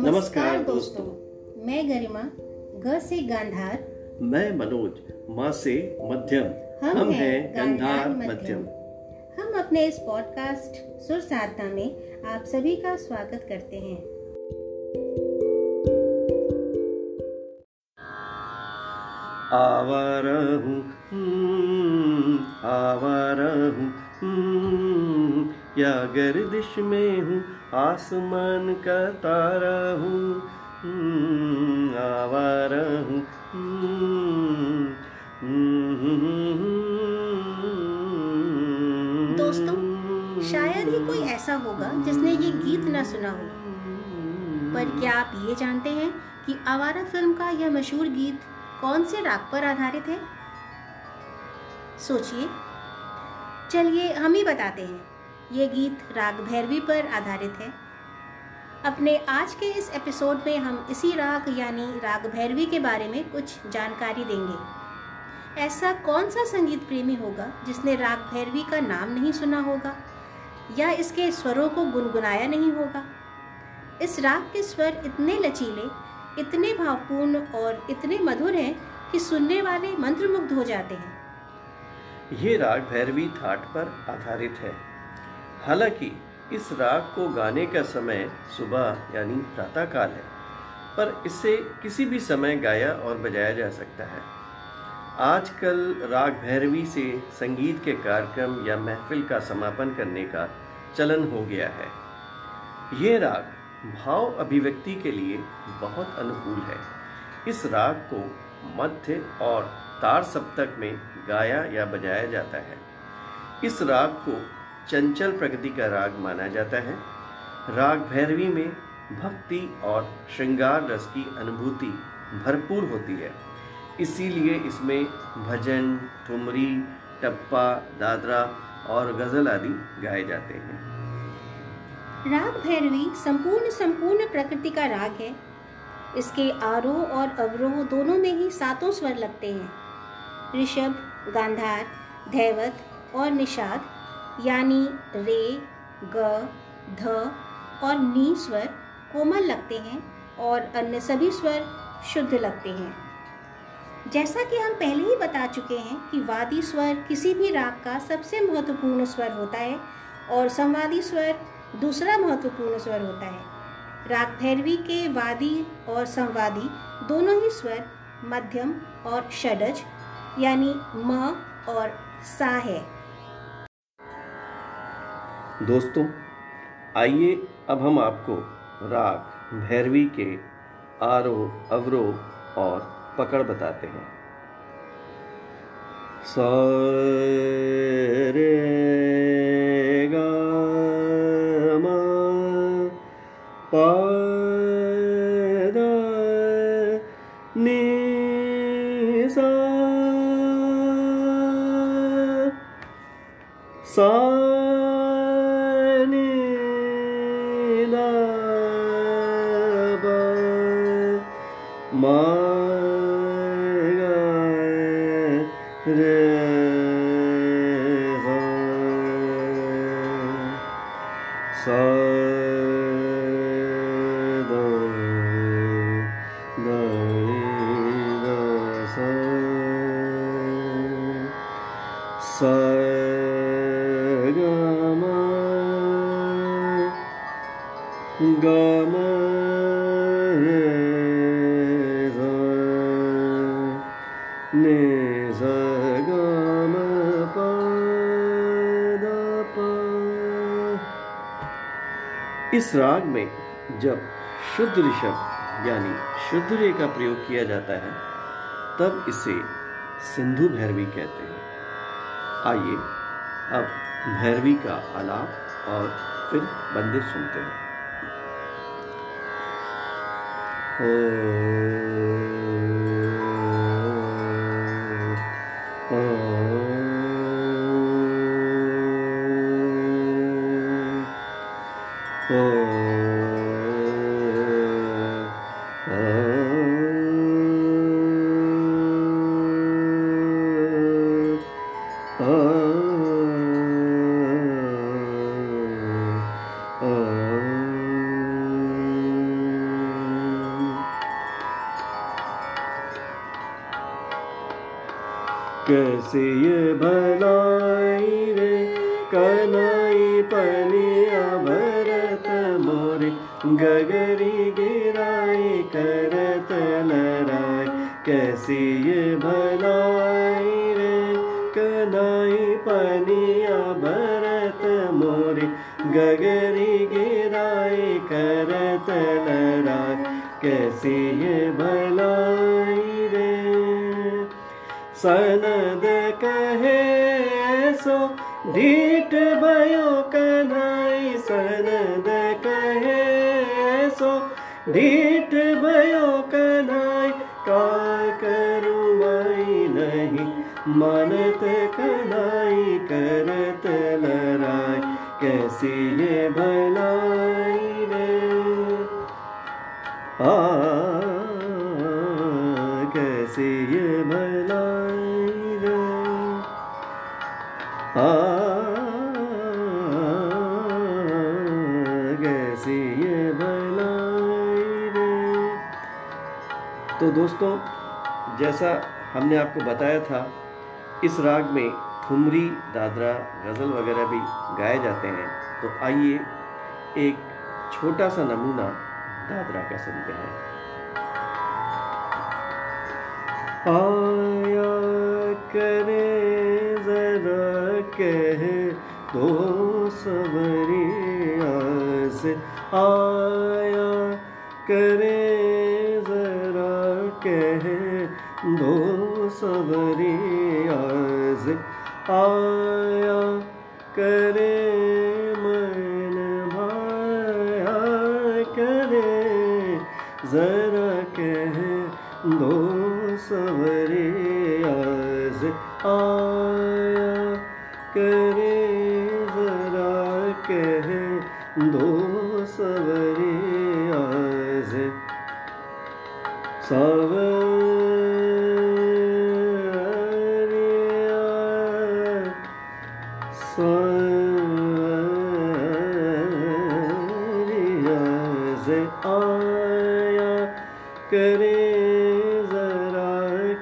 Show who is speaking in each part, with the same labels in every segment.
Speaker 1: नमस्कार दोस्तों। मैं गरिमा ग से गांधार।
Speaker 2: मैं मनोज माँ से मध्यम। हम, हम हैं गांधार मध्यम।
Speaker 1: हम अपने इस पॉडकास्ट सुर साधना में आप सभी का स्वागत करते हैं।
Speaker 2: आवारा हूँ आवारा हूँ हम्म, या गर्दिश में हूँ आसमान का तारा हूँ हम्म, आवारा हूँ
Speaker 1: दोस्तों शायद ही कोई ऐसा होगा जिसने ये गीत ना सुना हो। पर क्या आप ये जानते हैं कि आवारा फ़िल्म का यह मशहूर गीत कौन से राग पर आधारित है? सोचिए। चलिए हम ही बताते हैं। ये गीत राग भैरवी पर आधारित है। अपने आज के इस एपिसोड में हम इसी राग यानी राग भैरवी के बारे में कुछ जानकारी देंगे। ऐसा कौन सा संगीत प्रेमी होगा जिसने राग भैरवी का नाम नहीं सुना होगा? या इसके स्वरों को गुनगुनाया नहीं होगा? इस राग के स्वर इतने लचीले, इतने भावपूर्ण और इतने मधुर हैं कि सुनने वाले मंत्रमुग्ध हो जाते हैं।
Speaker 2: ये राग भैरवी थाट पर आधारित है। हालाँकि इस राग को गाने का समय सुबह यानी प्रातः काल है, पर इसे किसी भी समय गाया और बजाया जा सकता है। आजकल राग भैरवी से संगीत के कार्यक्रम या महफिल का समापन करने का चलन हो गया है। ये राग भाव अभिव्यक्ति के लिए बहुत अनुकूल है। इस राग को मध्य और तार सप्तक में गाया या बजाया जाता है। इस राग को चंचल प्रकृति का राग माना जाता है। राग भैरवी में भक्ति और श्रृंगार रस की अनुभूति भरपूर होती है। इसीलिए इसमें भजन, ठुमरी, टप्पा, दादरा और गज़ल आदि गाए जाते हैं।
Speaker 1: राग भैरवी संपूर्ण संपूर्ण प्रकृति का राग है। इसके आरोह और अवरोह दोनों में ही सातों स्वर लगते हैं। ऋषभ, गांधार, धैवत और निषाद यानी रे, ग, ध और नी स्वर कोमल लगते हैं और अन्य सभी स्वर शुद्ध लगते हैं। जैसा कि हम पहले ही बता चुके हैं कि वादी स्वर किसी भी राग का सबसे महत्वपूर्ण स्वर होता है और संवादी स्वर दूसरा महत्वपूर्ण स्वर होता है। राग भैरवी के वादी और संवादी दोनों ही स्वर मध्यम और षडज, यानी म और सा है।
Speaker 2: दोस्तों, आइए अब हम आपको राग, भैरवी के आरोह अवरोह और पकड़ बताते हैं। सा रे गा मा पा दा नी सा इस राग में जब शुद्ध ऋषभ, यानी शुद्ध रे का प्रयोग किया जाता है, तब इसे सिंधु भैरवी कहते हैं। आइए, अब भैरवी का आलाप और फिर बंदिश सुनते हैं। へえ कैसे ये भलाई रे, कनाई पनिया भरत मोरे। गगरी गिराई करत लराय कैसी ये भलाई रे, कनाई पनिया भरत मोरे। गगरी गिराई करत लराय कैसी ये भलाई सनद कहे सो ढीठ भयो कन्हाई सनद कहे सो ढीठ भयो का मानत करत लराई कैसी ये जैसा हमने आपको बताया था, इस राग में ठुमरी, दादरा, गज़ल वगैरह भी गाए जाते हैं। तो आइए, एक छोटा सा नमूना दादरा का सुनते हैं। आया करे जरा कह दो सवरिया से आया करे जरा कह दो सवरिया से आया करे मन भाया करे। जरा कह दो सवरे आया करे से आया करे जरा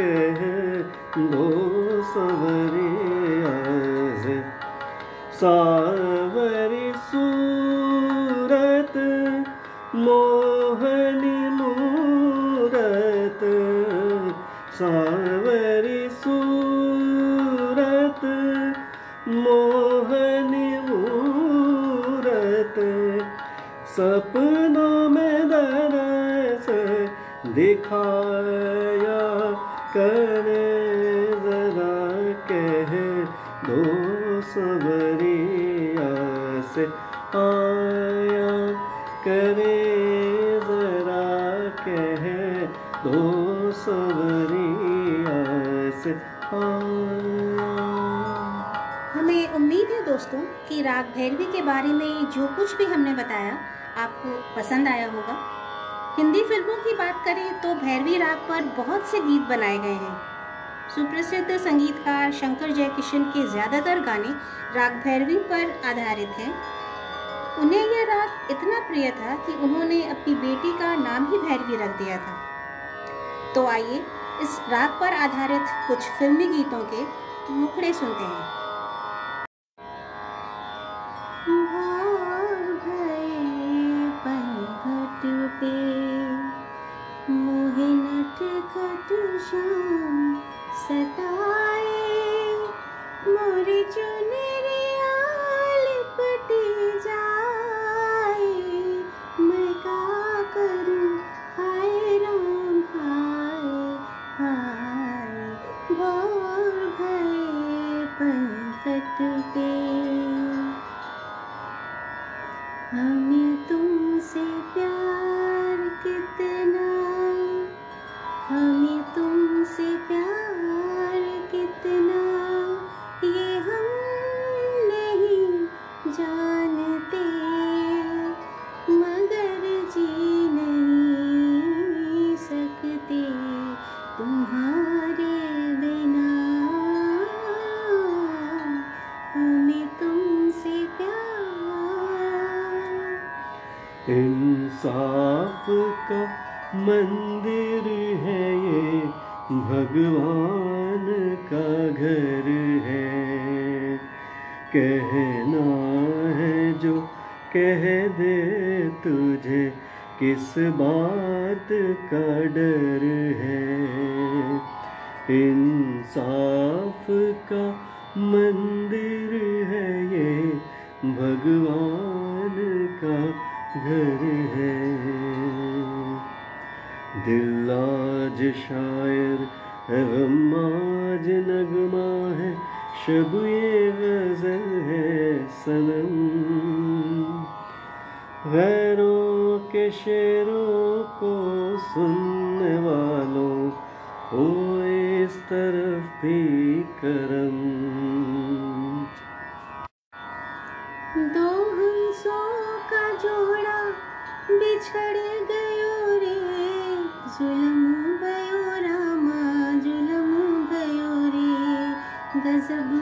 Speaker 2: कह दो सवरिया से सपनों में दरस दिखाया करे जरा कह दो सवरिया से आया करे जरा कह दो सवरिया से
Speaker 1: हमें उम्मीद है दोस्तों कि राग भैरवी के बारे में जो कुछ भी हमने बताया आपको पसंद आया होगा। हिंदी फ़िल्मों की बात करें तो भैरवी राग पर बहुत से गीत बनाए गए हैं। सुप्रसिद्ध संगीतकार शंकर जयकिशन के ज़्यादातर गाने राग भैरवी पर आधारित हैं। उन्हें यह राग इतना प्रिय था कि उन्होंने अपनी बेटी का नाम ही भैरवी रख दिया था। तो आइए, इस राग पर आधारित कुछ फिल्मी गीतों के मुखड़े सुनते हैं। भये पंखट पे। हमें तुमसे
Speaker 2: इंसाफ का मंदिर है ये, भगवान का घर है। कहना है जो कह दे तुझे, किस बात का डर है? इंसाफ का मंदिर है ये, भगवान का घर है। दिल आज शायर गम आज नगमा है, शब ये गज़ल है सनम। गैरों के शेरों को सुनने वालों, हो इस तरफ़ भी करम।
Speaker 1: बिछड़ गयो रे जुल्म भयो रामा जुल्म भयो रे गजब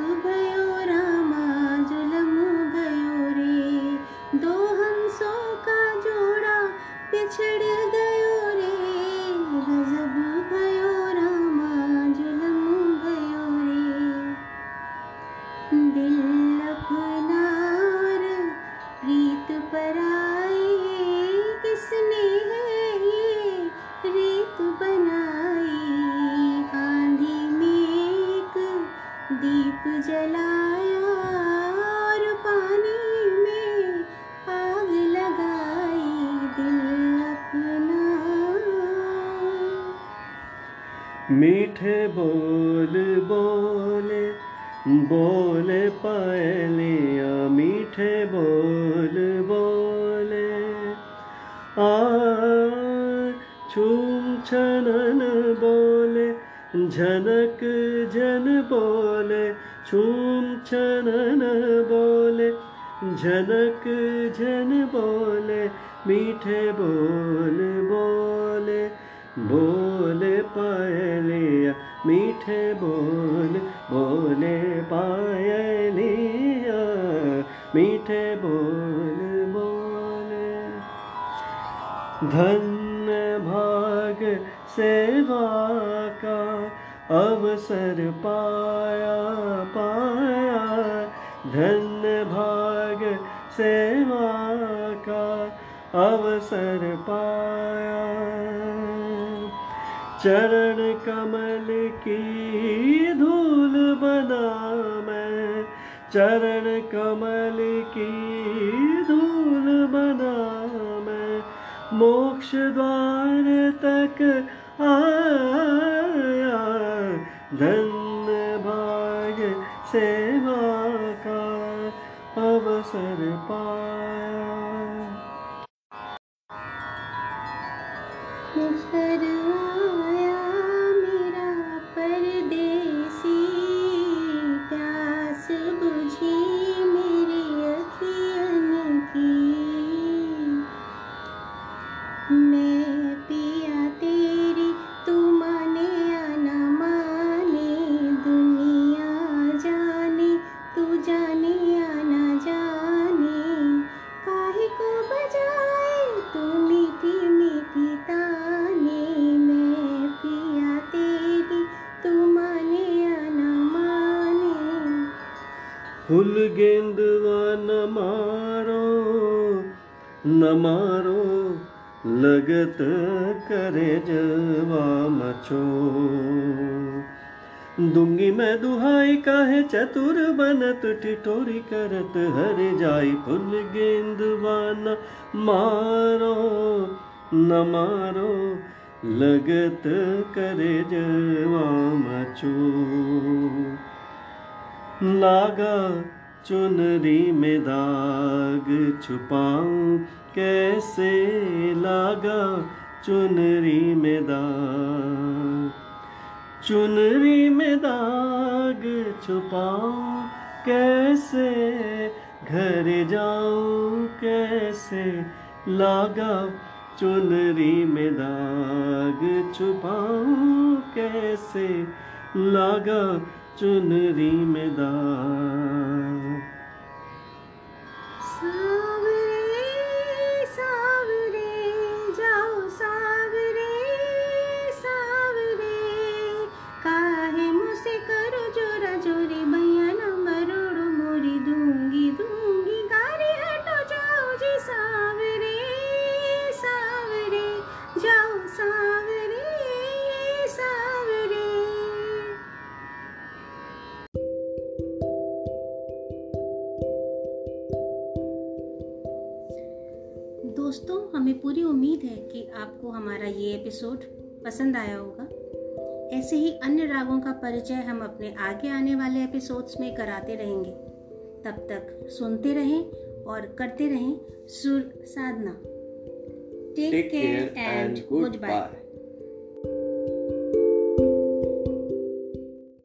Speaker 2: बोले पायलिया मीठे बोल, बोले। आ छूम छनन बोले, झनक जन बोले। छूम छनन बोले, झनक झन बोले। मीठे बोल, बोले। बोले पायलिया मीठे बोले धन्य भाग सेवा का अवसर पाया पाया। धन्य भाग सेवा का अवसर पाया। चरण कमल की धूल बना मैं, चरण कमल की धूल बना मोक्ष द्वार तक आया। धन्य भाग सेवा का अवसर पाया फूल गेंदवा न मारो न मारो, लगत करे जवा मचो। दूँगी मैं दुहाई काहे चतुर बनत, ठिठोरी करत, हर जाई फुल गेंदवा न मारो न मारो, लगत करे जवा मचो। लागा चुनरी में दाग छुपाऊं, कैसे लागा चुनरी में दाग? चुनरी में दाग छुपाऊं, कैसे घर जाऊँ, कैसे लागा चुनरी में दाग छुपाऊं, कैसे लागा चुनरी में दाग
Speaker 1: दोस्तों हमें पूरी उम्मीद है कि आपको हमारा ये एपिसोड पसंद आया होगा। ऐसे ही अन्य रागों का परिचय हम अपने आगे आने वाले एपिसोड्स में कराते रहेंगे। तब तक सुनते रहें और करते रहें सुर साधना। Take care and good bye